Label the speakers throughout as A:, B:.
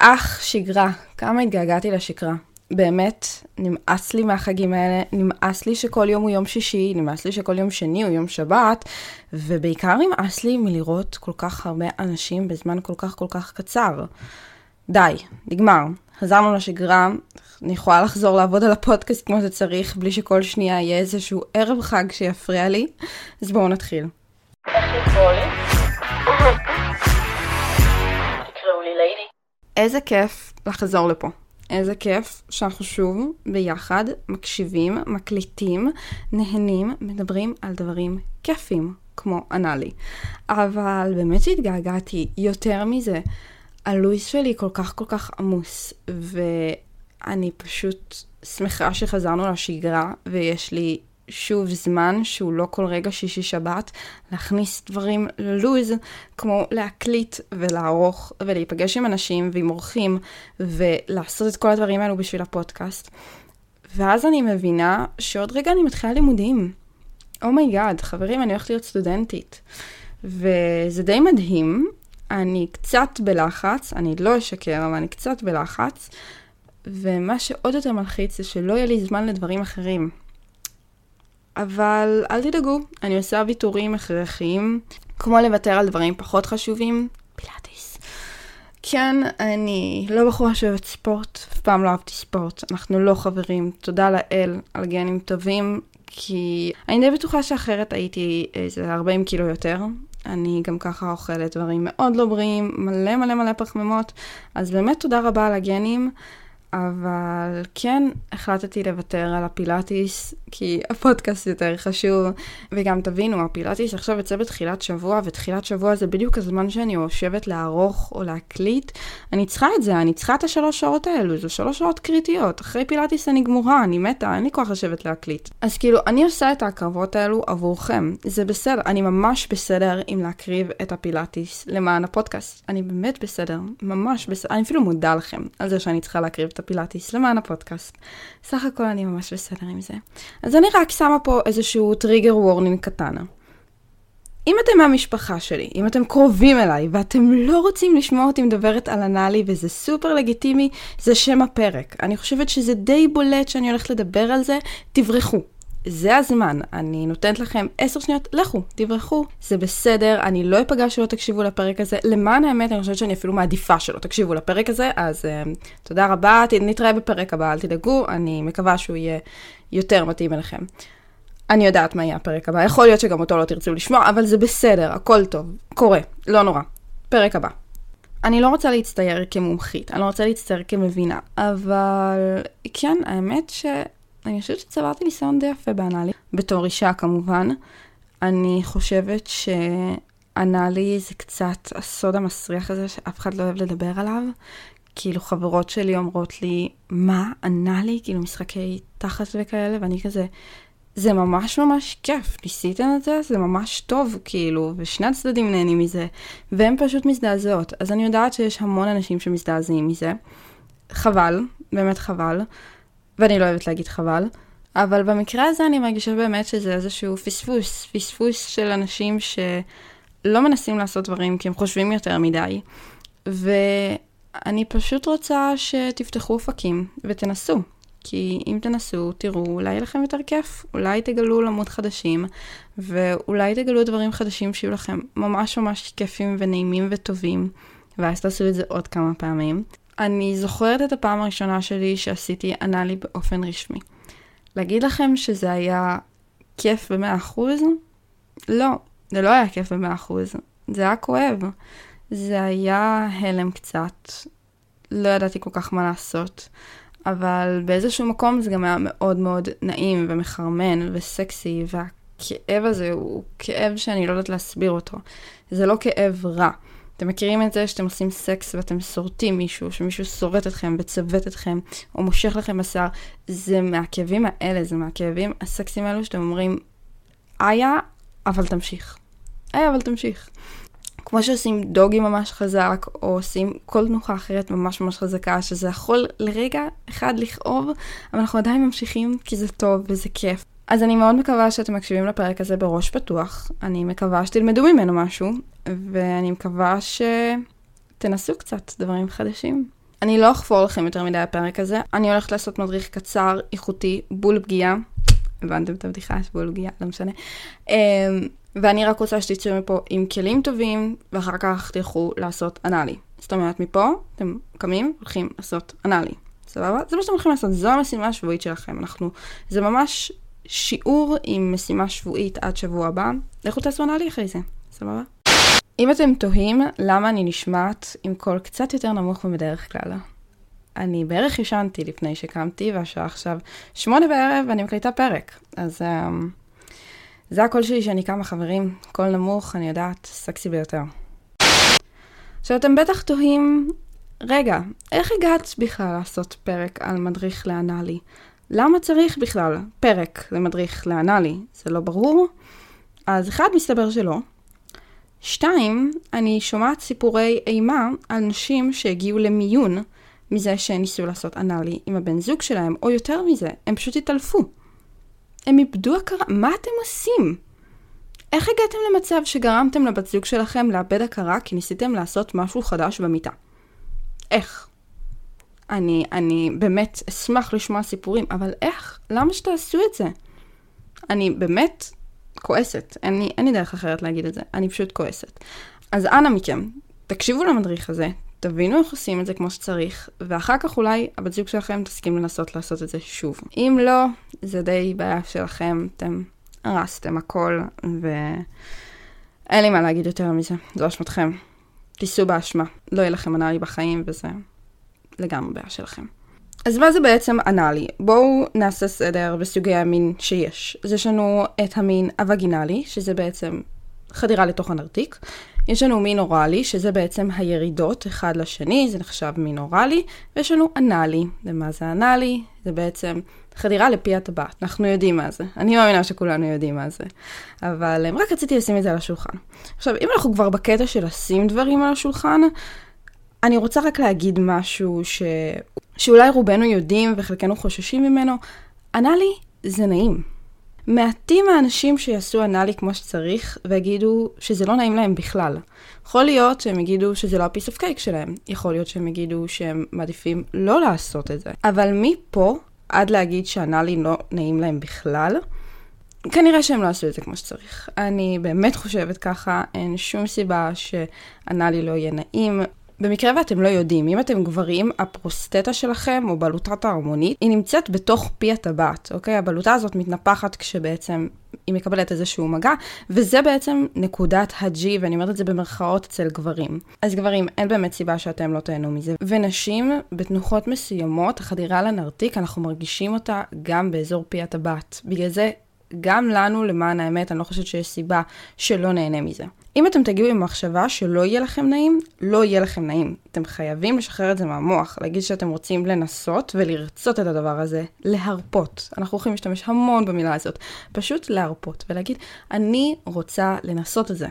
A: אך, שגרה, כמה התגעגעתי לשגרה. באמת, נמאס לי מהחגים האלה, נמאס לי שכל יום הוא יום שישי, נמאס לי שכל יום שני הוא יום שבת, ובעיקר נמאס לי מלראות כל כך הרבה אנשים בזמן כל כך כל כך קצר. די, נגמר. חזרנו לשגרה, אני יכולה לחזור לעבוד על הפודקאסט כמו שצריך, בלי שכל שנייה יהיה איזשהו ערב חג שיפריע לי, אז בואו נתחיל. איזה כיף לחזור לפה. איזה כיף שאנחנו שוב ביחד מקשיבים, מקליטים, נהנים, מדברים על דברים כיפים, כמו אנאלי. אבל באמת שהתגעגעתי יותר מזה. הלו"ז שלי כל כך כל כך עמוס, ואני פשוט שמחה שחזרנו לשגרה, ויש לי שוב זמן שהוא לא כל רגע שישי שבת, להכניס דברים ללוז, כמו להקליט ולערוך ולהיפגש עם אנשים ועם אורחים ולעשות את כל הדברים האלו בשביל הפודקאסט. ואז אני מבינה שעוד רגע אני מתחילה לימודים. oh my god, oh חברים, אני הולכת להיות סטודנטית. וזה די מדהים, אני קצת בלחץ, אני לא אשקר, אבל אני קצת בלחץ, ומה שעוד יותר מלחיץ זה שלא יהיה לי זמן לדברים אחרים. אבל אל תדאגו, אני עושה ויתורים הכרחיים, כמו לוותר על דברים פחות חשובים, פילאטיס. כן, אני לא בחורה שאוהבת ספורט, אף פעם לא אהבתי ספורט, אנחנו לא חברים, תודה לאל על גנים טובים, כי אני די בטוחה שאחרת הייתי איזה 40 קילו יותר. אני גם ככה אוכלת דברים מאוד לא בריאים, מלא מלא מלא פחמימות, אז באמת תודה רבה על הגנים. אבל כן החלטתי לוותר על הפילאטיס, כי הפודקאסט יותר חשוב. וגם תבינו, הפילאטיס עכשיו יוצא בתחילת שבוע, ותחילת שבוע זה בדיוק הזמן שאני יושבת לערוך או להקליט. אני צריכה את זה, אני צריכה את השלוש שעות האלו, זה שלוש שעות קריטיות. אחרי פילאטיס אני גמורה, אני מתה, אין לי כוח לשבת להקליט. אז כאילו, אני עושה את ההקרבות האלו עבורכם. זה בסדר, אני ממש בסדר עם להקריב את הפילאטיס למען הפודקאסט. אני באמת בסדר, ממש בסדר. אני אפילו מודה לכם על זה שאני צריכה להקריב את הפילאטיס למען הפודקאסט. סך הכל אני ממש בסדר עם זה. אז אני רק שמה פה איזשהו טריגר וורנינג קטן. אם אתם מהמשפחה שלי, אם אתם קרובים אליי, ואתם לא רוצים לשמוע אותי מדברת על אנאלי, וזה סופר לגיטימי, זה שם הפרק. אני חושבת שזה די בולט שאני הולכת לדבר על זה, תברחו. זה הזמן, אני נותנת לכם עשר שניות, לכו, תברחו, זה בסדר, אני לא אפגע שלא תקשיבו לפרק הזה. למען האמת, אני חושבת שאני אפילו מעדיפה שלא תקשיבו לפרק הזה, אז uh, תודה רבה, נתראה בפרק הבא, אל תדאגו, אני מקווה שהוא יהיה יותר מתאים אליכם. אני יודעת מה יהיה הפרק הבא, יכול להיות שגם אותו לא תרצו לשמוע, אבל זה בסדר, הכל טוב, קורה, לא נורא. פרק הבא. אני לא רוצה להצטייר כמומחית, אני לא רוצה להצטייר כמבינה, אבל כן, האמת ש... אני חושבת שצברתי ניסיון די יפה באנאלי, בתור אישה כמובן. אני חושבת שאנאלי זה קצת הסוד המסריח הזה שאף אחד לא אוהב לדבר עליו. כאילו חברות שלי אומרות לי, מה, אנאלי? כאילו משחקי תחת וכאלה, ואני כזה, זה ממש ממש כיף, ניסיתם את זה? זה ממש טוב, כאילו, ושני הצדדים נהנים מזה, והן פשוט מזדעזעות. אז אני יודעת שיש המון אנשים שמזדעזעים מזה. חבל, באמת חבל. ואני לא אוהבת להגיד חבל, אבל במקרה הזה אני מרגישה באמת שזה איזשהו פספוס, פספוס של אנשים שלא מנסים לעשות דברים כי הם חושבים יותר מדי, ואני פשוט רוצה שתפתחו אופקים ותנסו. כי אם תנסו, תראו, אולי יהיה לכם יותר כיף, אולי תגלו עולמות חדשים, ואולי תגלו דברים חדשים שיהיו לכם ממש ממש כיפים ונעימים וטובים, ואז תעשו את זה עוד כמה פעמים. אני זוכרת את הפעם הראשונה שלי שעשיתי אנאלי באופן רשמי. להגיד לכם שזה היה כיף במאה אחוז? לא, זה לא היה כיף במאה אחוז. זה היה כואב. זה היה הלם קצת. לא ידעתי כל כך מה לעשות. אבל באיזשהו מקום זה גם היה מאוד מאוד נעים ומחרמן וסקסי, והכאב הזה הוא כאב שאני לא יודעת להסביר אותו. זה לא כאב רע. אתם מכירים את זה שאתם עושים סקס ואתם שורטים מישהו, שמישהו שורט אתכם וצוות אתכם, או מושך לכם בשיער, זה מהכאבים האלה, זה מהכאבים הסקסיים האלו שאתם אומרים, איה, אבל תמשיך. איה, אבל תמשיך. כמו שעושים דוגי ממש חזק, או עושים כל תנוחה אחרת ממש ממש חזקה, שזה יכול לרגע אחד לכאוב, אבל אנחנו עדיין ממשיכים כי זה טוב וזה כיף. אז אני מאוד מקווה שאתם מקשיבים לפרק הזה בראש פתוח. אני מקווה שתלמדו ממנו משהו, ואני מקווה שתנסו קצת דברים חדשים. אני לא אחפור לכם יותר מדי הפרק הזה, אני הולכת לעשות מדריך קצר, איכותי, בול פגיעה. הבנתם את הבדיחה, יש בול פגיעה, לא משנה. אמ, ואני רק רוצה שתצאו מפה עם כלים טובים, ואחר כך תלכו לעשות אנאלי. זאת אומרת, מפה אתם קמים, הולכים לעשות אנאלי. סבבה? זה מה שאתם הולכים לעשות, זו המשימה השבועית שלכם. אנחנו, זה ממש שיעור עם משימה שבועית עד שבוע הבא. לכו תעשו אנאלי אחרי זה, סבבה? אם אתם תוהים למה אני נשמעת עם קול קצת יותר נמוך מבדרך כלל, אני בערך ישנתי לפני שקמתי, והשעה עכשיו שמונה בערב ואני מקליטה פרק. אז um, זה הקול שלי שאני קמה חברים, קול נמוך, אני יודעת, סקסי ביותר. עכשיו אתם בטח תוהים, רגע, איך הגעת בכלל לעשות פרק על מדריך לאנאלי? למה צריך בכלל פרק למדריך לאנאלי? זה לא ברור? אז אחד, מסתבר שלא. שתיים, אני שומעת סיפורי אימה על נשים שהגיעו למיון מזה שהן ניסו לעשות אנאלי עם הבן זוג שלהם, או יותר מזה, הם פשוט התעלפו. הם איבדו הכרה, מה אתם עושים? איך הגעתם למצב שגרמתם לבת זוג שלכם לאבד הכרה כי ניסיתם לעשות משהו חדש במיטה? איך? אני, אני באמת אשמח לשמוע סיפורים, אבל איך? למה שתעשו את זה? אני באמת כועסת, אין לי, אין לי דרך אחרת להגיד את זה, אני פשוט כועסת. אז אנא מכם, תקשיבו למדריך הזה, תבינו איך עושים את זה כמו שצריך, ואחר כך אולי הבת זוג שלכם תסכים לנסות לעשות את זה שוב. אם לא, זה די בעיה שלכם, אתם הרסתם הכל, ואין לי מה להגיד יותר מזה, זו אשמתכם. תישאו באשמה, לא יהיה לכם אנאלי בחיים, וזה לגמרי בעיה שלכם. אז מה זה בעצם אנאלי? בואו נעשה סדר בסוגי המין שיש. אז יש לנו את המין הווגינלי, שזה בעצם חדירה לתוך הנרתיק. יש לנו מין אוראלי, שזה בעצם הירידות אחד לשני, זה נחשב מין אוראלי, ויש לנו אנאלי. ומה זה אנאלי? זה בעצם חדירה לפי הטבעת. אנחנו יודעים מה זה. אני מאמינה שכולנו יודעים מה זה. אבל אה, רק רציתי לשים את זה על השולחן. עכשיו, אם אנחנו כבר בקטע של לשים דברים על השולחן, אני רוצה רק להגיד משהו ש... שאולי רובנו יודעים וחלקנו חוששים ממנו. אנאלי זה נעים. מעטים האנשים שיעשו אנאלי כמו שצריך ויגידו שזה לא נעים להם בכלל. יכול להיות שהם יגידו שזה לא הפיס אוף קייק שלהם, יכול להיות שהם יגידו שהם מעדיפים לא לעשות את זה. אבל מפה עד להגיד שאנאלי לא נעים להם בכלל, כנראה שהם לא עשו את זה כמו שצריך. אני באמת חושבת ככה, אין שום סיבה שאנאלי לא יהיה נעים. במקרה ואתם לא יודעים, אם אתם גברים, הפרוסטטה שלכם, או בלוטת ההרמונית, היא נמצאת בתוך פי הטבעת, אוקיי? הבלוטה הזאת מתנפחת כשבעצם היא מקבלת איזשהו מגע, וזה בעצם נקודת ה-G, ואני אומרת את זה במרכאות אצל גברים. אז גברים, אין באמת סיבה שאתם לא תהנו מזה. ונשים, בתנוחות מסוימות, החדירה לנרתיק, אנחנו מרגישים אותה גם באזור פי הטבעת. בגלל זה, גם לנו, למען האמת, אני לא חושבת שיש סיבה שלא נהנה מזה. אם אתם תגיעו עם מחשבה שלא יהיה לכם נעים, לא יהיה לכם נעים. אתם חייבים לשחרר את זה מהמוח, להגיד שאתם רוצים לנסות ולרצות את הדבר הזה, להרפות. אנחנו הולכים להשתמש המון במילה הזאת. פשוט להרפות ולהגיד, אני רוצה לנסות את זה.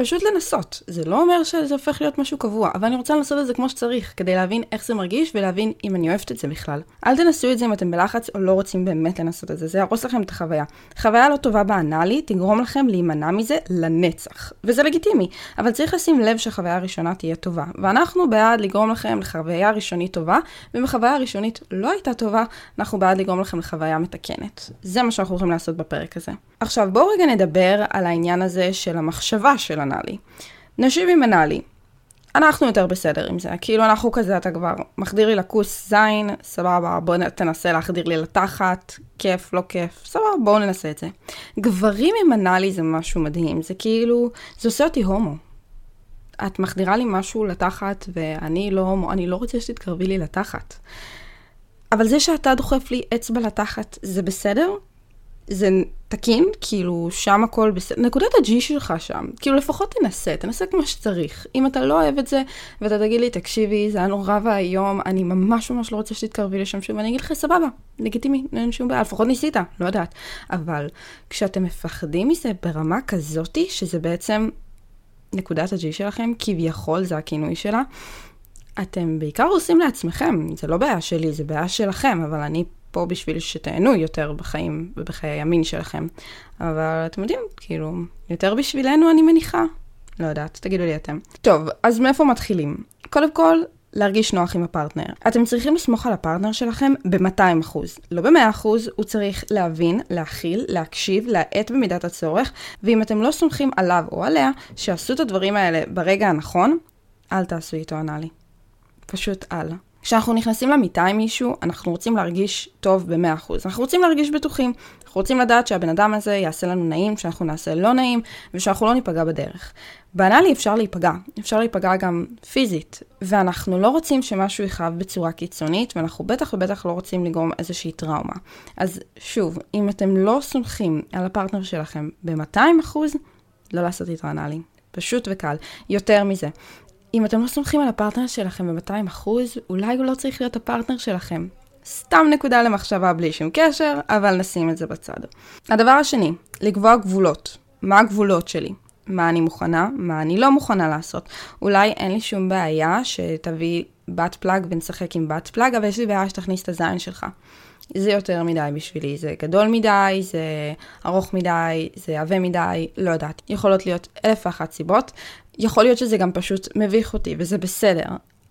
A: פשוט לנסות. זה לא אומר שזה הופך להיות משהו קבוע, אבל אני רוצה לנסות את זה כמו שצריך, כדי להבין איך זה מרגיש ולהבין אם אני אוהבת את זה בכלל. אל תנסו את זה אם אתם בלחץ או לא רוצים באמת לנסות את זה, זה יהרוס לכם את החוויה. חוויה לא טובה באנאלי תגרום לכם להימנע מזה לנצח, וזה לגיטימי, אבל צריך לשים לב שהחוויה הראשונה תהיה טובה, ואנחנו בעד לגרום לכם לחוויה ראשונית טובה, ואם החוויה הראשונית לא הייתה טובה, אנחנו בעד לגרום לכם לחוויה מתקנת. זה מה שאנחנו הולכים לעשות בפרק הזה. עכשיו בואו רגע נדבר על העניין הזה של המחשבה של אנאלי. נשים עם אנאלי. אנחנו יותר בסדר עם זה, כאילו אנחנו כזה, אתה כבר מחדיר לי לכוס זין, סבבה, בוא תנסה להחדיר לי לתחת, כיף, לא כיף, סבבה, בואו ננסה את זה. גברים עם אנאלי זה משהו מדהים, זה כאילו, זה עושה אותי הומו. את מחדירה לי משהו לתחת ואני לא הומו, אני לא רוצה שתתקרבי לי לתחת. אבל זה שאתה דוחף לי אצבע לתחת, זה בסדר? זה תקין, כאילו שם הכל בסדר, נקודת הג'י שלך שם, כאילו לפחות תנסה, תנסה כמו שצריך. אם אתה לא אוהב את זה, ואתה תגיד לי, תקשיבי, זה היה נורא ואיום, אני ממש ממש לא רוצה שתתקרבי לשם שוב, ואני אגיד לך, סבבה, לגיטימי, אין שום בעיה, לפחות ניסית, לא יודעת. אבל כשאתם מפחדים מזה ברמה כזאתי, שזה בעצם נקודת הג'י שלכם, כביכול זה הכינוי שלה, אתם בעיקר עושים לעצמכם, זה לא בעיה שלי, זה בעיה שלכם, אבל אני פה בשביל שתהנו יותר בחיים ובחיי המין שלכם. אבל אתם יודעים, כאילו, יותר בשבילנו אני מניחה. לא יודעת, תגידו לי אתם. טוב, אז מאיפה מתחילים? קודם כל, להרגיש נוח עם הפרטנר. אתם צריכים לסמוך על הפרטנר שלכם ב-200%. לא ב-100%, הוא צריך להבין, להכיל, להקשיב, להאט במידת הצורך, ואם אתם לא סומכים עליו או עליה, שעשו את הדברים האלה ברגע הנכון, אל תעשו איתו אנאלי. פשוט אל. כשאנחנו נכנסים למיטה עם מישהו, אנחנו רוצים להרגיש טוב ב-100%. אנחנו רוצים להרגיש בטוחים. אנחנו רוצים לדעת שהבן אדם הזה יעשה לנו נעים, שאנחנו נעשה לא נעים, ושאנחנו לא ניפגע בדרך. באנאלי אפשר להיפגע, אפשר להיפגע גם פיזית, ואנחנו לא רוצים שמשהו יכאב בצורה קיצונית, ואנחנו בטח ובטח לא רוצים לגרום איזושהי טראומה. אז שוב, אם אתם לא סומכים על הפרטנר שלכם ב-200%, לא לעשות איתו אנאלי. פשוט וקל. יותר מזה, אם אתם לא סומכים על הפרטנר שלכם ב-200%, אולי הוא לא צריך להיות הפרטנר שלכם. סתם נקודה למחשבה בלי שום קשר, אבל נשים את זה בצד. הדבר השני, לקבוע גבולות. מה הגבולות שלי? מה אני מוכנה, מה אני לא מוכנה לעשות. אולי אין לי שום בעיה שתביא בת פלאג ונשחק עם בת פלאג, אבל יש לי בעיה שתכניס את הזין שלך. זה יותר מדי בשבילי, זה גדול מדי, זה ארוך מדי, זה עבה מדי, לא יודעת. יכולות להיות אלף ואחת סיבות. יכול להיות שזה גם פשוט מביך אותי, וזה בסדר.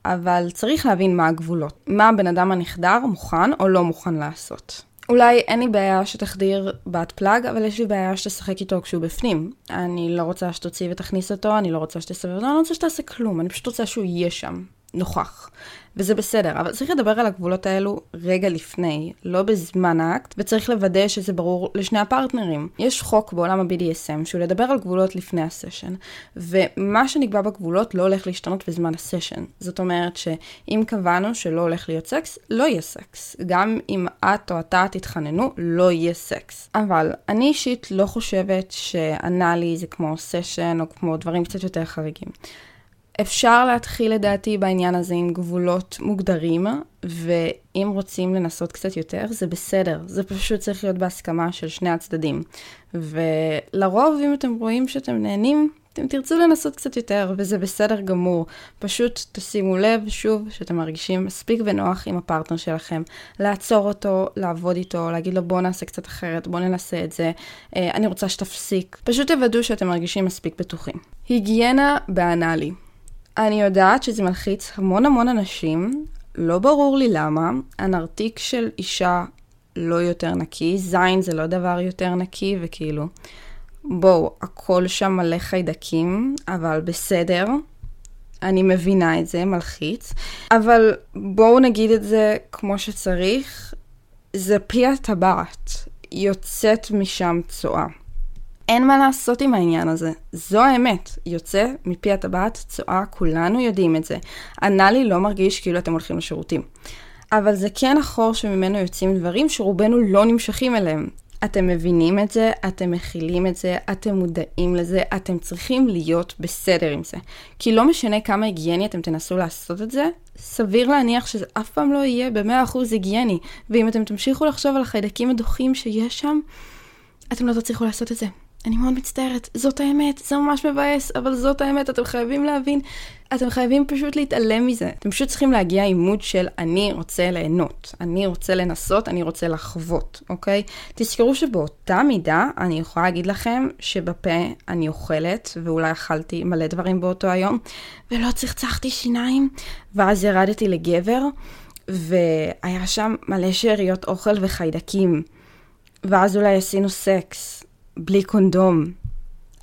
A: אבל צריך להבין מה הגבולות. מה הבן אדם הנחדר מוכן או לא מוכן לעשות. אולי אין לי בעיה שתחדיר בת פלאג, אבל יש לי בעיה שתשחק איתו כשהוא בפנים. אני לא רוצה שתוציא ותכניס אותו, אני לא רוצה שתסבב אותו, אני לא רוצה שתעשה כלום, אני פשוט רוצה שהוא יהיה שם. נוכח. וזה בסדר, אבל צריך לדבר על הגבולות האלו רגע לפני, לא בזמן האקט, וצריך לוודא שזה ברור לשני הפרטנרים. יש חוק בעולם ה-BDSM שהוא לדבר על גבולות לפני הסשן, ומה שנקבע בגבולות לא הולך להשתנות בזמן הסשן. זאת אומרת שאם קבענו שלא הולך להיות סקס, לא יהיה סקס. גם אם את או אתה תתחננו, לא יהיה סקס. אבל אני אישית לא חושבת שאנאלי זה כמו סשן או כמו דברים קצת יותר חריגים. אפשר להתחיל לדעתי בעניין הזה עם גבולות מוגדרים, ואם רוצים לנסות קצת יותר, זה בסדר. זה פשוט צריך להיות בהסכמה של שני הצדדים. ולרוב, אם אתם רואים שאתם נהנים, אתם תרצו לנסות קצת יותר, וזה בסדר גמור. פשוט תשימו לב, שוב, שאתם מרגישים מספיק ונוח עם הפרטנר שלכם. לעצור אותו, לעבוד איתו, להגיד לו בוא נעשה קצת אחרת, בוא ננסה את זה, אה, אני רוצה שתפסיק. פשוט תוודאו שאתם מרגישים מספיק בטוחים. היגיינה באנאלי. אני יודעת שזה מלחיץ המון המון אנשים, לא ברור לי למה. הנרתיק של אישה לא יותר נקי, זין זה לא דבר יותר נקי, וכאילו, בואו, הכל שם מלא חיידקים, אבל בסדר. אני מבינה את זה, מלחיץ. אבל בואו נגיד את זה כמו שצריך, זה פי הטבעת. יוצאת משם צואה. אין מה לעשות עם העניין הזה. זו האמת. יוצא מפי הטבעת צואה, כולנו יודעים את זה. אנאלי לא מרגיש כאילו אתם הולכים לשירותים. אבל זה כן החור שממנו יוצאים דברים שרובנו לא נמשכים אליהם. אתם מבינים את זה, אתם מכילים את זה, אתם מודעים לזה, אתם צריכים להיות בסדר עם זה. כי לא משנה כמה היגייני אתם תנסו לעשות את זה, סביר להניח שזה אף פעם לא יהיה ב-100% היגייני. ואם אתם תמשיכו לחשוב על החיידקים הדוחים שיש שם, אתם לא תצליחו לעשות את זה. אני מאוד מצטערת, זאת האמת, זה ממש מבאס, אבל זאת האמת, אתם חייבים להבין, אתם חייבים פשוט להתעלם מזה. אתם פשוט צריכים להגיע עם מוד של אני רוצה ליהנות, אני רוצה לנסות, אני רוצה לחוות, אוקיי? תזכרו שבאותה מידה אני יכולה להגיד לכם שבפה אני אוכלת, ואולי אכלתי מלא דברים באותו היום, ולא צחצחתי שיניים, ואז ירדתי לגבר, והיה שם מלא שאריות אוכל וחיידקים, ואז אולי עשינו סקס. בלי קונדום.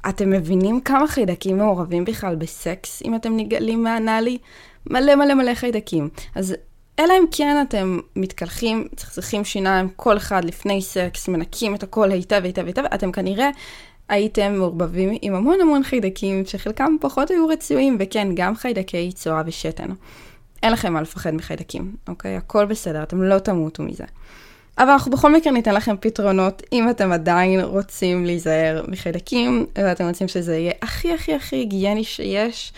A: אתם מבינים כמה חיידקים מעורבים בכלל בסקס אם אתם נגלים מהאנאלי? מלא מלא מלא חיידקים. אז אלא אם כן אתם מתקלחים, צחצחים שיניים, כל אחד לפני סקס, מנקים את הכל היטב היטב היטב, אתם כנראה הייתם מעורבבים עם המון המון חיידקים שחלקם פחות היו רצויים, וכן, גם חיידקי צואה ושתן. אין לכם מה לפחד מחיידקים, אוקיי? הכל בסדר, אתם לא תמותו מזה. אבל אנחנו בכל מקרה ניתן לכם פתרונות אם אתם עדיין רוצים להיזהר מחיידקים, ואתם רוצים שזה יהיה הכי הכי הכי היגייני שיש.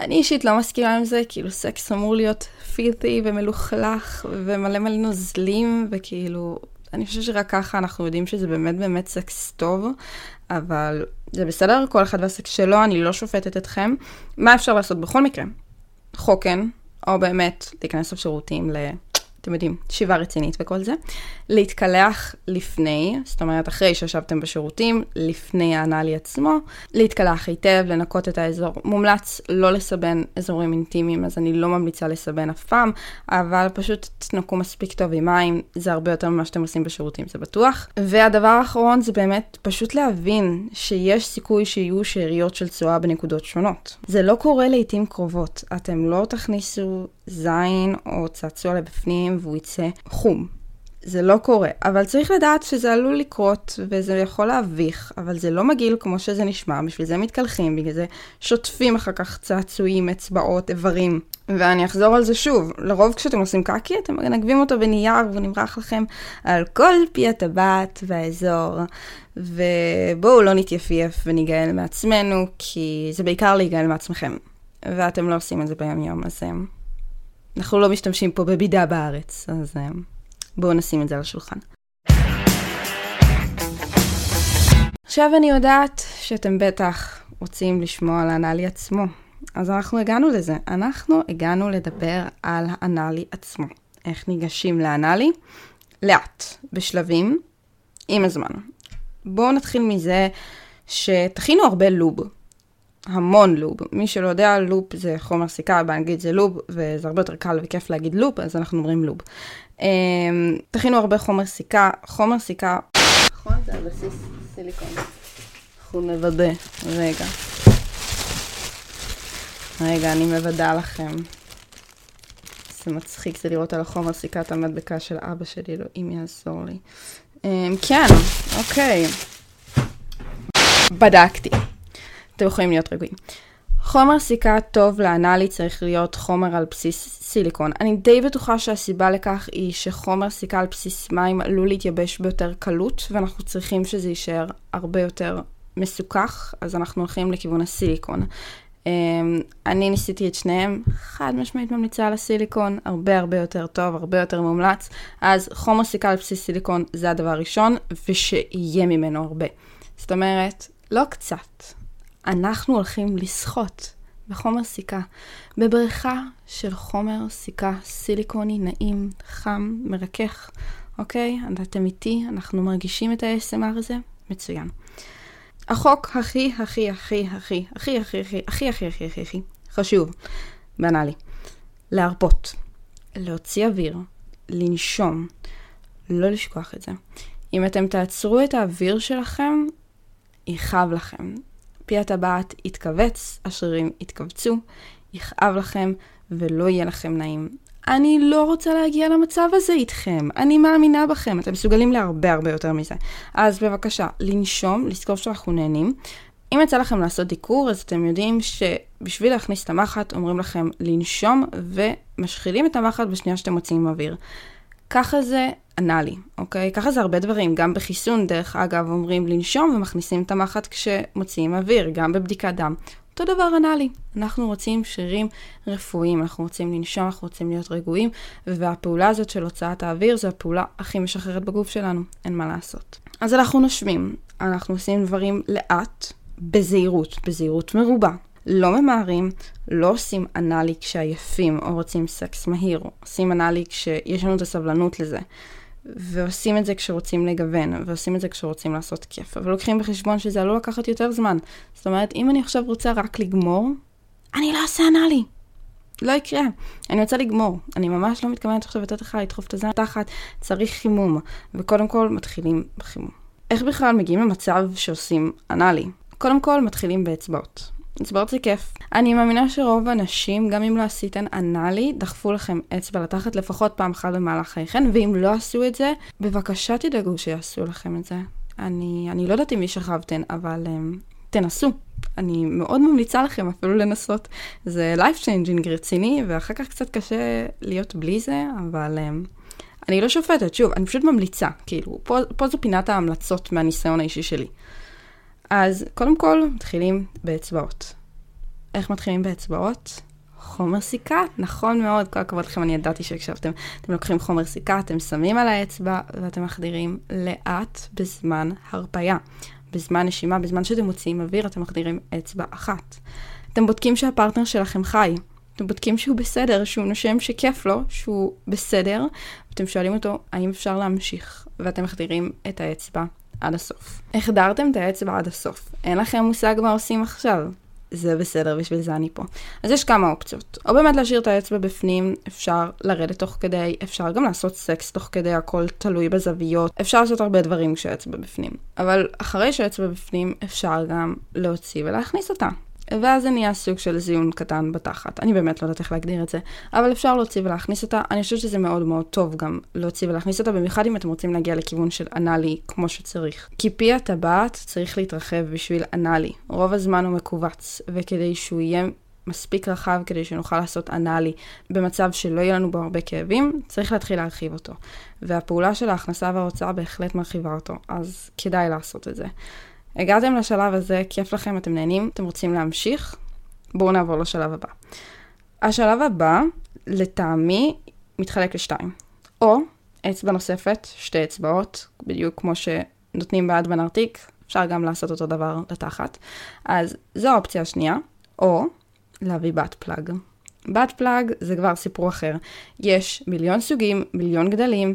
A: אני אישית לא מסכימה עם זה, כאילו סקס אמור להיות פילטי ומלוכלך ומלא מלא נוזלים, וכאילו, אני חושבת שרק ככה אנחנו יודעים שזה באמת באמת סקס טוב, אבל זה בסדר, כל אחד והסקס שלו, אני לא שופטת אתכם. מה אפשר לעשות בכל מקרה? חוקן, או באמת להיכנס לשירותים ל... אתם יודעים, שיבה רצינית וכל זה. להתקלח לפני, זאת אומרת אחרי שישבתם בשירותים, לפני האנאלי עצמו. להתקלח היטב, לנקות את האזור. מומלץ לא לסבן אזורים אינטימיים, אז אני לא ממליצה לסבן אף פעם, אבל פשוט תנקו מספיק טוב עם מים, זה הרבה יותר ממה שאתם עושים בשירותים, זה בטוח. והדבר האחרון זה באמת פשוט להבין שיש סיכוי שיהיו שאריות של צואה בנקודות שונות. זה לא קורה לעיתים קרובות. אתם לא תכניסו זין או צעצוע לבפנים והוא יצא חום. זה לא קורה, אבל צריך לדעת שזה עלול לקרות וזה יכול להביך, אבל זה לא מגעיל כמו שזה נשמע, בשביל זה מתקלחים, בגלל זה שוטפים אחר כך צעצועים, אצבעות, איברים. ואני אחזור על זה שוב, לרוב כשאתם עושים קקי אתם מנגבים אותו בנייר והוא נמרח לכם על כל פי הטבעת והאזור. ובואו לא נתייפייף וניגאל מעצמנו, כי זה בעיקר להיגאל מעצמכם. ואתם לא עושים את זה ביום יום, אז אנחנו לא משתמשים פה בבידה בארץ, אז בואו נשים את זה על השולחן. עכשיו אני יודעת שאתם בטח רוצים לשמוע על האנאלי עצמו, אז אנחנו הגענו לזה. אנחנו הגענו לדבר על האנאלי עצמו. איך ניגשים לאנאלי? לאט, בשלבים, עם הזמן. בואו נתחיל מזה שתכינו הרבה לוב. המון לוב. מי שלא יודע, לופ זה חומר סיכה, באנגלית זה לוב, וזה הרבה יותר קל וכיף להגיד לופ, אז אנחנו אומרים לוב. אמ, תכינו הרבה חומר סיכה, חומר סיכה, נכון? זה על בסיס סיליקון. אנחנו נוודא, רגע. רגע, אני מוודא לכם. זה מצחיק, זה לראות על החומר סיכת המדבקה של אבא שלי, אלוהים יעזור לי. אמ, כן, אוקיי. בדקתי. אתם יכולים להיות רגועים. חומר סיכה טוב לאנאלי צריך להיות חומר על בסיס סיליקון. אני די בטוחה שהסיבה לכך היא שחומר סיכה על בסיס מים עלול להתייבש ביותר קלות, ואנחנו צריכים שזה יישאר הרבה יותר מסוכך, אז אנחנו הולכים לכיוון הסיליקון. Um, אני ניסיתי את שניהם, חד משמעית ממליצה על הסיליקון, הרבה הרבה יותר טוב, הרבה יותר מומלץ. אז חומר סיכה על בסיס סיליקון זה הדבר הראשון, ושיהיה ממנו הרבה. זאת אומרת, לא קצת, אנחנו הולכים לשחות בחומר סיכה, בבריכה של חומר סיכה סיליקוני נעים, חם, מרכך, אוקיי? אתם איתי, אנחנו מרגישים את ה-SMR הזה? מצוין. החוק הכי הכי הכי הכי הכי הכי הכי הכי הכי הכי חשוב, בנאלי, להרפות, להוציא אוויר, לנשום, לא לשכוח את זה. אם אתם תעצרו את האוויר שלכם, יכאב לכם. פי הטבעת יתכווץ, השרירים יתכווצו, יכאב לכם ולא יהיה לכם נעים. אני לא רוצה להגיע למצב הזה איתכם, אני מאמינה בכם, אתם מסוגלים להרבה הרבה יותר מזה. אז בבקשה, לנשום, לזכור שאנחנו נהנים. אם יצא לכם לעשות דיקור, אז אתם יודעים שבשביל להכניס את המחט, אומרים לכם לנשום ומשחילים את המחט בשנייה שאתם מוציאים אוויר. ככה זה אנאלי, אוקיי? ככה זה הרבה דברים. גם בחיסון, דרך אגב, אומרים לנשום ומכניסים את המחט כשמוציאים אוויר, גם בבדיקת דם. אותו דבר אנאלי. אנחנו רוצים שרירים רפואיים, אנחנו רוצים לנשום, אנחנו רוצים להיות רגועים, והפעולה הזאת של הוצאת האוויר זו הפעולה הכי משחררת בגוף שלנו, אין מה לעשות. אז אנחנו נושמים, אנחנו עושים דברים לאט, בזהירות, בזהירות מרובה. לא ממהרים, לא עושים אנאלי כשעייפים או רוצים סקס מהיר, עושים אנאלי כשיש לנו את הסבלנות לזה. ועושים את זה כשרוצים לגוון, ועושים את זה כשרוצים לעשות כיף, אבל לוקחים בחשבון שזה עלול לקחת יותר זמן. זאת אומרת, אם אני עכשיו רוצה רק לגמור, אני לא אעשה אנאלי. לא יקרה. אני רוצה לגמור. אני ממש לא מתכוונת עכשיו לתת לך לדחוף את הזמן תחת, צריך חימום. וקודם כל מתחילים בחימום. איך בכלל מגיעים למצב שעושים אנאלי? קודם כל מתחילים באצבעות. אצבעות זה כיף. אני מאמינה שרוב הנשים, גם אם לא עשיתן אנאלי, דחפו לכם אצבע לתחת לפחות פעם אחת במהלך חייכן, ואם לא עשו את זה, בבקשה תדאגו שיעשו לכם את זה. אני, אני לא יודעת אם מי שכבתן, אבל um, תנסו. אני מאוד ממליצה לכם אפילו לנסות. זה life changing רציני, ואחר כך קצת קשה להיות בלי זה, אבל um, אני לא שופטת, שוב, אני פשוט ממליצה. כאילו, פה, פה זו פינת ההמלצות מהניסיון האישי שלי. אז קודם כל, מתחילים באצבעות. איך מתחילים באצבעות? חומר סיכה, נכון מאוד, כל הכבוד לכם, אני ידעתי שהקשבתם. אתם לוקחים חומר סיכה, אתם שמים על האצבע ואתם מחדירים לאט בזמן הרפייה. בזמן נשימה, בזמן שאתם מוציאים אוויר, אתם מחדירים אצבע אחת. אתם בודקים שהפרטנר שלכם חי. אתם בודקים שהוא בסדר, שהוא נושם שכיף לו, שהוא בסדר, ואתם שואלים אותו האם אפשר להמשיך, ואתם מחדירים את האצבע עד הסוף. החדרתם את האצבע עד הסוף, אין לכם מושג מה עושים עכשיו. זה בסדר, בשביל זה אני פה. אז יש כמה אופציות. או באמת להשאיר את האצבע בפנים, אפשר לרדת תוך כדי, אפשר גם לעשות סקס תוך כדי, הכל תלוי בזוויות. אפשר לעשות הרבה דברים כשהאצבע בפנים. אבל אחרי שהאצבע בפנים, אפשר גם להוציא ולהכניס אותה. ואז זה נהיה סוג של זיון קטן בתחת. אני באמת לא יודעת איך להגדיר את זה, אבל אפשר להוציא ולהכניס אותה. אני חושבת שזה מאוד מאוד טוב גם להוציא ולהכניס אותה, במיוחד אם אתם רוצים להגיע לכיוון של אנאלי כמו שצריך. כי פי הטבעת צריך להתרחב בשביל אנאלי. רוב הזמן הוא מכווץ, וכדי שהוא יהיה מספיק רחב כדי שנוכל לעשות אנאלי במצב שלא יהיה לנו בו הרבה כאבים, צריך להתחיל להרחיב אותו. והפעולה של ההכנסה וההוצאה בהחלט מרחיבה אותו, אז כדאי לעשות את זה. הגעתם לשלב הזה, כיף לכם, אתם נהנים, אתם רוצים להמשיך? בואו נעבור לשלב הבא. השלב הבא, לטעמי, מתחלק לשתיים. או אצבע נוספת, שתי אצבעות, בדיוק כמו שנותנים בעד בנרתיק, אפשר גם לעשות אותו דבר לתחת. אז זו האופציה השנייה, או להביא בת פלאג. בת פלאג זה כבר סיפור אחר. יש מיליון סוגים, מיליון גדלים,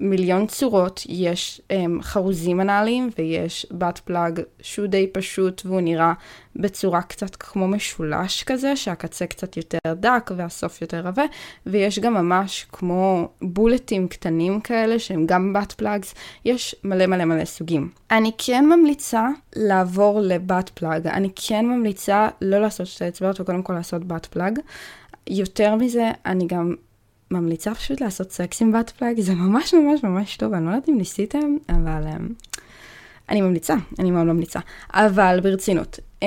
A: מיליון צורות, יש um, חרוזים אנאליים ויש בת פלאג שהוא די פשוט והוא נראה בצורה קצת כמו משולש כזה, שהקצה קצת יותר דק והסוף יותר עבה, ויש גם ממש כמו בולטים קטנים כאלה שהם גם בת פלאגס, יש מלא מלא מלא סוגים. אני כן ממליצה לעבור ל butt plug, אני כן ממליצה לא לעשות שתי אצבעות וקודם כל לעשות butt plug. יותר מזה, אני גם ממליצה פשוט לעשות סקס עם butt plug, זה ממש ממש ממש טוב, אני לא יודעת אם ניסיתם, אבל um, אני ממליצה, אני מאוד ממליצה. אבל ברצינות, um,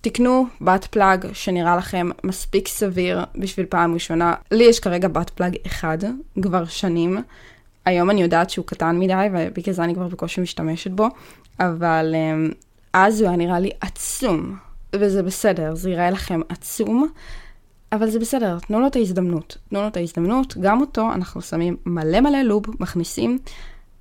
A: תקנו butt plug שנראה לכם מספיק סביר בשביל פעם ראשונה. לי יש כרגע butt plug אחד, כבר שנים. היום אני יודעת שהוא קטן מדי, ובגלל זה אני כבר בקושי משתמשת בו, אבל um, אז הוא היה נראה לי עצום, וזה בסדר, זה ייראה לכם עצום. אבל זה בסדר, תנו לו את ההזדמנות. תנו לו את ההזדמנות, גם אותו אנחנו שמים מלא מלא לוב, מכניסים,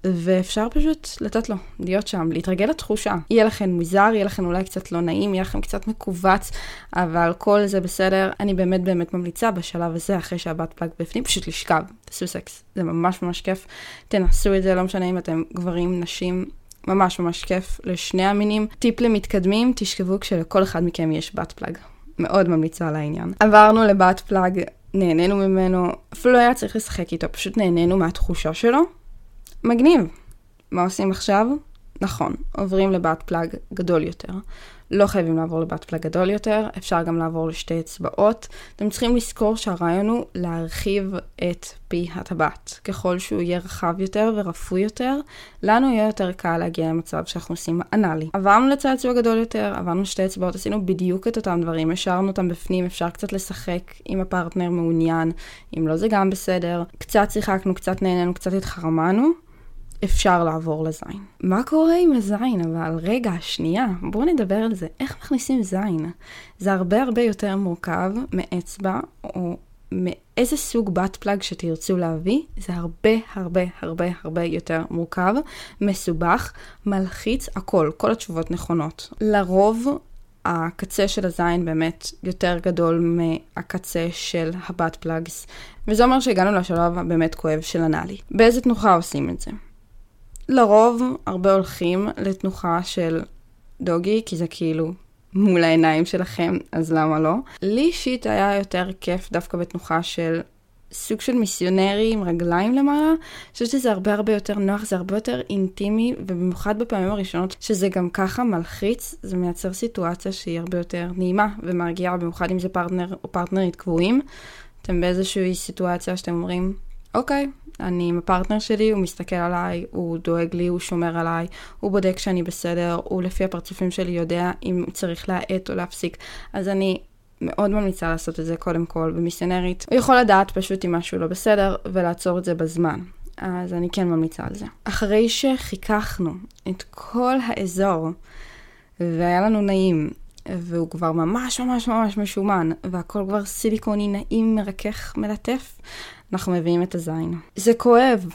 A: ואפשר פשוט לתת לו, להיות שם, להתרגל לתחושה. יהיה לכם מוזר, יהיה לכם אולי קצת לא נעים, יהיה לכם קצת מכווץ, אבל כל זה בסדר. אני באמת באמת ממליצה בשלב הזה, אחרי שהבת פלאג בפנים, פשוט לשכב, תעשו סקס. זה ממש ממש כיף. תנסו את זה, לא משנה אם אתם גברים, נשים, ממש ממש כיף לשני המינים. טיפ למתקדמים, תשכבו כשלכל אחד מכם יש butt plug. מאוד ממליצה על העניין. עברנו ל butt plug, נהנינו ממנו, אפילו לא היה צריך לשחק איתו, פשוט נהנינו מהתחושה שלו. מגניב. מה עושים עכשיו? נכון, עוברים ל butt plug גדול יותר. לא חייבים לעבור ל butt plug גדול יותר, אפשר גם לעבור לשתי אצבעות. אתם צריכים לזכור שהרעיון הוא להרחיב את פי הטבעת. ככל שהוא יהיה רחב יותר ורפוי יותר, לנו יהיה יותר קל להגיע למצב שאנחנו עושים אנאלי. עברנו לצד אצבע גדול יותר, עברנו שתי אצבעות, עשינו בדיוק את אותם דברים, השארנו אותם בפנים, אפשר קצת לשחק אם הפרטנר מעוניין, אם לא זה גם בסדר. קצת שיחקנו, קצת נהנינו, קצת התחרמנו. אפשר לעבור לזין. מה קורה עם הזין אבל? רגע, שנייה, בואו נדבר על זה. איך מכניסים זין? זה הרבה הרבה יותר מורכב מאצבע או מאיזה סוג בת פלאג שתרצו להביא, זה הרבה הרבה הרבה הרבה יותר מורכב, מסובך, מלחיץ, הכל, כל התשובות נכונות. לרוב הקצה של הזין באמת יותר גדול מהקצה של הבת פלאגס, וזה אומר שהגענו לשלב הבאמת כואב של הנאלי. באיזה תנוחה עושים את זה? לרוב הרבה הולכים לתנוחה של דוגי, כי זה כאילו מול העיניים שלכם, אז למה לא? לי אישית היה יותר כיף דווקא בתנוחה של סוג של מיסיונרי עם רגליים למעלה. אני חושבת שזה הרבה הרבה יותר נוח, זה הרבה יותר אינטימי, ובמיוחד בפעמים הראשונות, שזה גם ככה מלחיץ, זה מייצר סיטואציה שהיא הרבה יותר נעימה ומרגיעה, במיוחד אם זה פרטנר או פרטנרית קבועים. אתם באיזושהי סיטואציה שאתם אומרים, אוקיי, אני עם הפרטנר שלי, הוא מסתכל עליי, הוא דואג לי, הוא שומר עליי, הוא בודק שאני בסדר, הוא לפי הפרצופים שלי יודע אם צריך להאט או להפסיק. אז אני מאוד ממליצה לעשות את זה קודם כל במיסיונרית. הוא יכול לדעת פשוט אם משהו לא בסדר ולעצור את זה בזמן. אז אני כן ממליצה על זה. אחרי שחיככנו את כל האזור והיה לנו נעים, והוא כבר ממש ממש ממש משומן, והכל כבר סיליקוני נעים, מרכך, מלטף, אנחנו מביאים את הזין. זה כואב,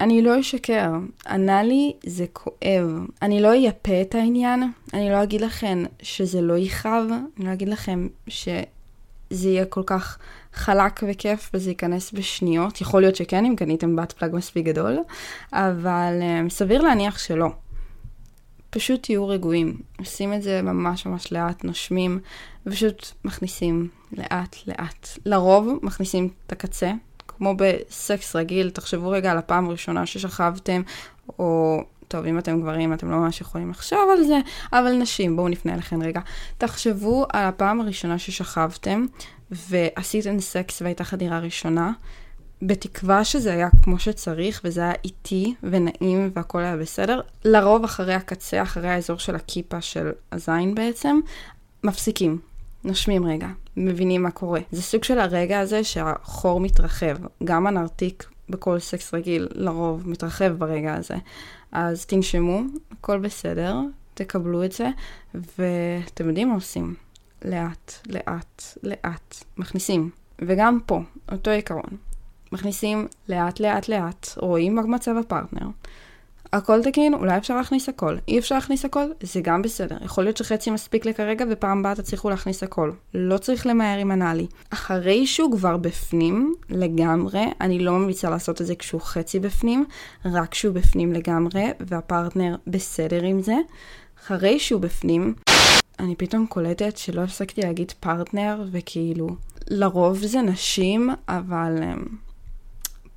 A: אני לא אשקר. ענה לי, זה כואב. אני לא אייפה את העניין, אני לא אגיד לכם שזה לא יכאב, אני לא אגיד לכם ש... זה יהיה כל כך חלק וכיף וזה ייכנס בשניות. יכול להיות שכן, אם קניתם בת פלאג מספיק גדול, אבל um, סביר להניח שלא. פשוט תהיו רגועים. עושים את זה ממש ממש לאט, נושמים, ופשוט מכניסים לאט לאט. לרוב מכניסים את הקצה, כמו בסקס רגיל, תחשבו רגע על הפעם הראשונה ששכבתם, או טוב, אם אתם גברים, אתם לא ממש יכולים לחשוב על זה, אבל נשים, בואו נפנה אליכם רגע. תחשבו על הפעם הראשונה ששכבתם, ועשיתם סקס והייתה חדירה ראשונה, בתקווה שזה היה כמו שצריך, וזה היה איטי ונעים והכל היה בסדר. לרוב אחרי הקצה, אחרי האזור של הכיפה של הזין בעצם, מפסיקים. נושמים רגע, מבינים מה קורה. זה סוג של הרגע הזה שהחור מתרחב. גם הנרתיק בכל סקס רגיל לרוב מתרחב ברגע הזה. אז תנשמו, הכל בסדר, תקבלו את זה, ואתם יודעים מה עושים. לאט, לאט, לאט, מכניסים. וגם פה, אותו עיקרון. מכניסים לאט, לאט, לאט, רואים מה מצב הפרטנר. הכל תקין, אולי אפשר להכניס הכל. אי אפשר להכניס הכל, זה גם בסדר. יכול להיות שחצי מספיק לכרגע ופעם הבאה תצליחו להכניס הכל. לא צריך למהר עם הנאלי. אחרי שהוא כבר בפנים לגמרי, אני לא ממליצה לעשות את זה כשהוא חצי בפנים, רק כשהוא בפנים לגמרי, והפרטנר בסדר עם זה. אחרי שהוא בפנים, אני פתאום קולטת שלא הפסקתי להגיד פרטנר, וכאילו, לרוב זה נשים, אבל...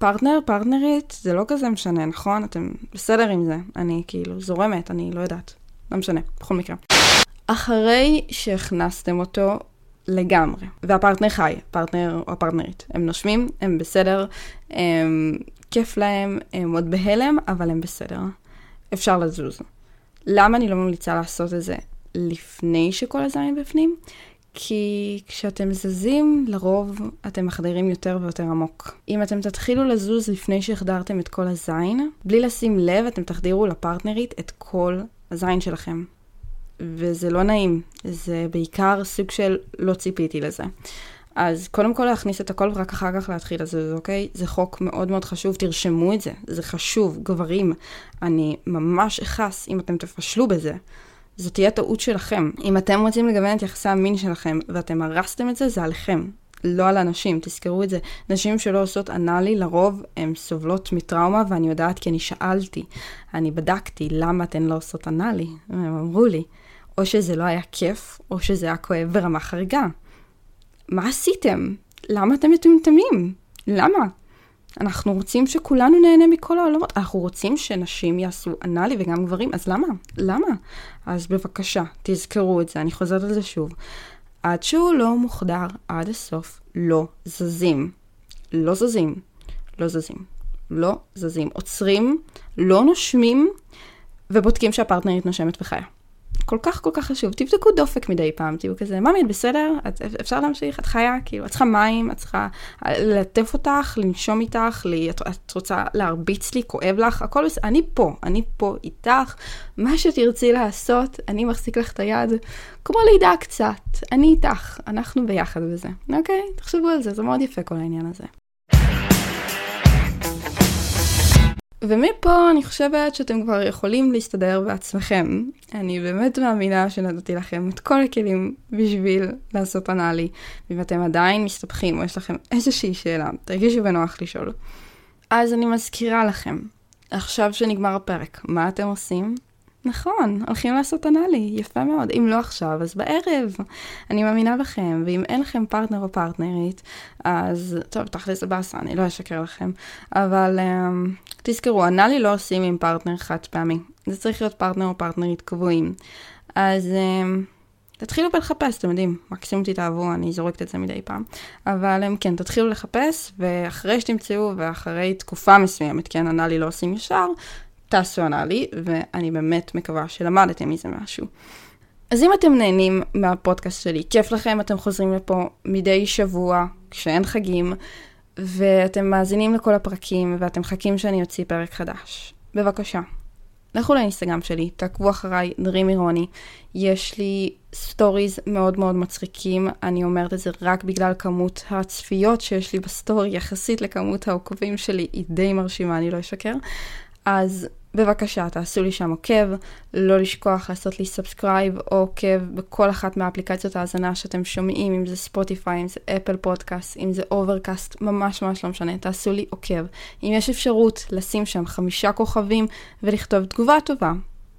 A: פרטנר, פרטנרית, זה לא כזה משנה, נכון? אתם בסדר עם זה. אני כאילו זורמת, אני לא יודעת. לא משנה, בכל מקרה. אחרי שהכנסתם אותו לגמרי, והפרטנר חי, פרטנר או הפרטנרית, הם נושמים, הם בסדר, הם כיף להם, הם עוד בהלם, אבל הם בסדר. אפשר לזוז. למה אני לא ממליצה לעשות את זה לפני שכל הזין בפנים? כי כשאתם זזים, לרוב אתם מחדירים יותר ויותר עמוק. אם אתם תתחילו לזוז לפני שהחדרתם את כל הזין, בלי לשים לב, אתם תחדירו לפרטנרית את כל הזין שלכם. וזה לא נעים, זה בעיקר סוג של לא ציפיתי לזה. אז קודם כל להכניס את הכל ורק אחר כך להתחיל לזוז, אוקיי? זה חוק מאוד מאוד חשוב, תרשמו את זה, זה חשוב, גברים. אני ממש אכעס אם אתם תפשלו בזה. זו תהיה טעות שלכם. אם אתם רוצים לגוון את יחסי המין שלכם ואתם הרסתם את זה, זה עליכם. לא על אנשים, תזכרו את זה. נשים שלא עושות אנאלי, לרוב הן סובלות מטראומה, ואני יודעת כי אני שאלתי, אני בדקתי למה אתן לא עושות אנאלי. הם אמרו לי, או שזה לא היה כיף, או שזה היה כואב ברמה חריגה. מה עשיתם? למה אתם מטומטמים? למה? אנחנו רוצים שכולנו נהנה מכל העולמות. אנחנו רוצים שנשים יעשו אנאלי וגם גברים, אז למה? למה? אז בבקשה, תזכרו את זה, אני חוזרת על זה שוב. עד שהוא לא מוחדר עד הסוף, לא זזים. לא זזים. לא זזים. לא זזים. עוצרים, לא נושמים, ובודקים שהפרטנרית נושמת וחיה. כל כך כל כך חשוב. תבדקו דופק מדי פעם, תהיו כזה, ממי, את בסדר? את, אפשר להמשיך? את חיה? כאילו, את צריכה מים? את צריכה ללטף אותך? לנשום איתך? לי, את, את רוצה להרביץ לי? כואב לך? הכל בסדר. אני פה, אני פה איתך. מה שתרצי לעשות, אני מחזיק לך את היד. כמו לידה קצת. אני איתך. אנחנו ביחד בזה. אוקיי? תחשבו על זה, זה מאוד יפה כל העניין הזה. ומפה אני חושבת שאתם כבר יכולים להסתדר בעצמכם. אני באמת מאמינה שנתתי לכם את כל הכלים בשביל לעשות אנאלי. ואם אתם עדיין מסתבכים או יש לכם איזושהי שאלה, תרגישו בנוח לשאול. אז אני מזכירה לכם, עכשיו שנגמר הפרק, מה אתם עושים? נכון, הולכים לעשות אנאלי, יפה מאוד. אם לא עכשיו, אז בערב. אני מאמינה בכם, ואם אין לכם פרטנר או פרטנרית, אז טוב, תכל'ס זה באסה, אני לא אשקר לכם. אבל um, תזכרו, אנאלי לא עושים עם פרטנר חד פעמי. זה צריך להיות פרטנר או פרטנרית קבועים. אז um, תתחילו בלחפש, אתם יודעים, מקסימום תתאהבו, אני זורקת את זה מדי פעם. אבל um, כן, תתחילו לחפש, ואחרי שתמצאו, ואחרי תקופה מסוימת, כן, אנאלי לא עושים ישר, תעשו אנאלי, ואני באמת מקווה שלמדתם מזה משהו. אז אם אתם נהנים מהפודקאסט שלי, כיף לכם, אתם חוזרים לפה מדי שבוע, כשאין חגים, ואתם מאזינים לכל הפרקים, ואתם מחכים שאני אוציא פרק חדש. בבקשה, לכו לאינסטגרם שלי, תעקבו אחריי, דרימי רוני. יש לי stories מאוד מאוד מצחיקים, אני אומרת את זה רק בגלל כמות הצפיות שיש לי ב story, יחסית לכמות העוקבים שלי, היא די מרשימה, אני לא אשקר. אז בבקשה, תעשו לי שם עוקב, לא לשכוח לעשות לי subscribe או עוקב בכל אחת מהאפליקציות ההאזנה שאתם שומעים, אם זה ספוטיפיי, אם זה אפל פודקאסט, אם זה אוברקאסט, ממש ממש לא משנה, תעשו לי עוקב. אם יש אפשרות לשים שם חמישה כוכבים ולכתוב תגובה טובה,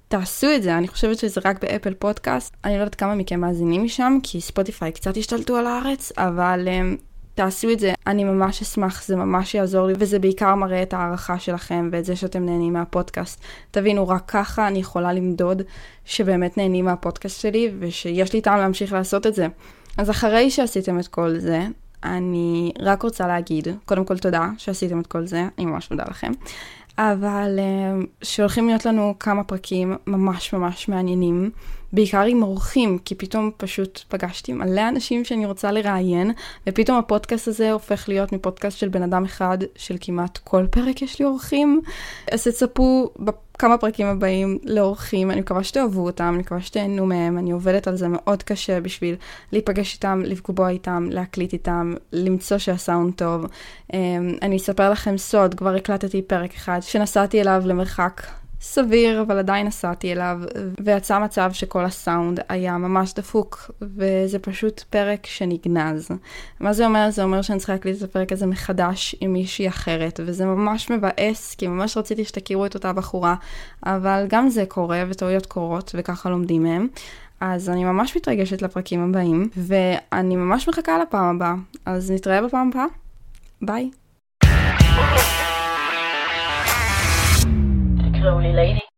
A: תעשו את זה, אני חושבת שזה רק באפל פודקאסט. אני לא יודעת כמה מכם מאזינים משם, כי ספוטיפיי קצת השתלטו על הארץ, אבל um, תעשו את זה, אני ממש אשמח, זה ממש יעזור לי, וזה בעיקר מראה את ההערכה שלכם ואת זה שאתם נהנים מהפודקאסט. תבינו, רק ככה אני יכולה למדוד שבאמת נהנים מהפודקאסט שלי, ושיש לי טעם להמשיך לעשות את זה. אז אחרי שעשיתם את כל זה, אני רק רוצה להגיד, קודם כל תודה שעשיתם את כל זה, אני ממש מודה לכם. אבל uh, שהולכים להיות לנו כמה פרקים ממש ממש מעניינים, בעיקר עם אורחים, כי פתאום פשוט פגשתי מלא אנשים שאני רוצה לראיין, ופתאום הפודקאסט הזה הופך להיות מפודקאסט של בן אדם אחד, של כמעט כל פרק יש לי אורחים. אז תצפו בכמה פרקים הבאים לאורחים, אני מקווה שתאהבו אותם, אני מקווה שתהנו מהם, אני עובדת על זה מאוד קשה בשביל להיפגש איתם, לפגוע איתם, להקליט איתם, למצוא שהסאונד טוב. אמ, אני אספר לכם סוד, כבר הקלטתי פרק אחד שנסעתי אליו למרחק סביר, אבל עדיין נסעתי אליו, ויצא מצב שכל הסאונד היה ממש דפוק, וזה פשוט פרק שנגנז. מה זה אומר? זה אומר שאני צריכה להקליט את הפרק הזה מחדש עם מישהי אחרת, וזה ממש מבאס, כי ממש רציתי שתכירו את אותה בחורה, אבל גם זה קורה, וטעויות קורות, וככה לומדים מהם. אז אני ממש מתרגשת לפרקים הבאים, ואני ממש מחכה לפעם הבאה. אז נתראה בפעם הבאה. ביי.
B: lonely lady.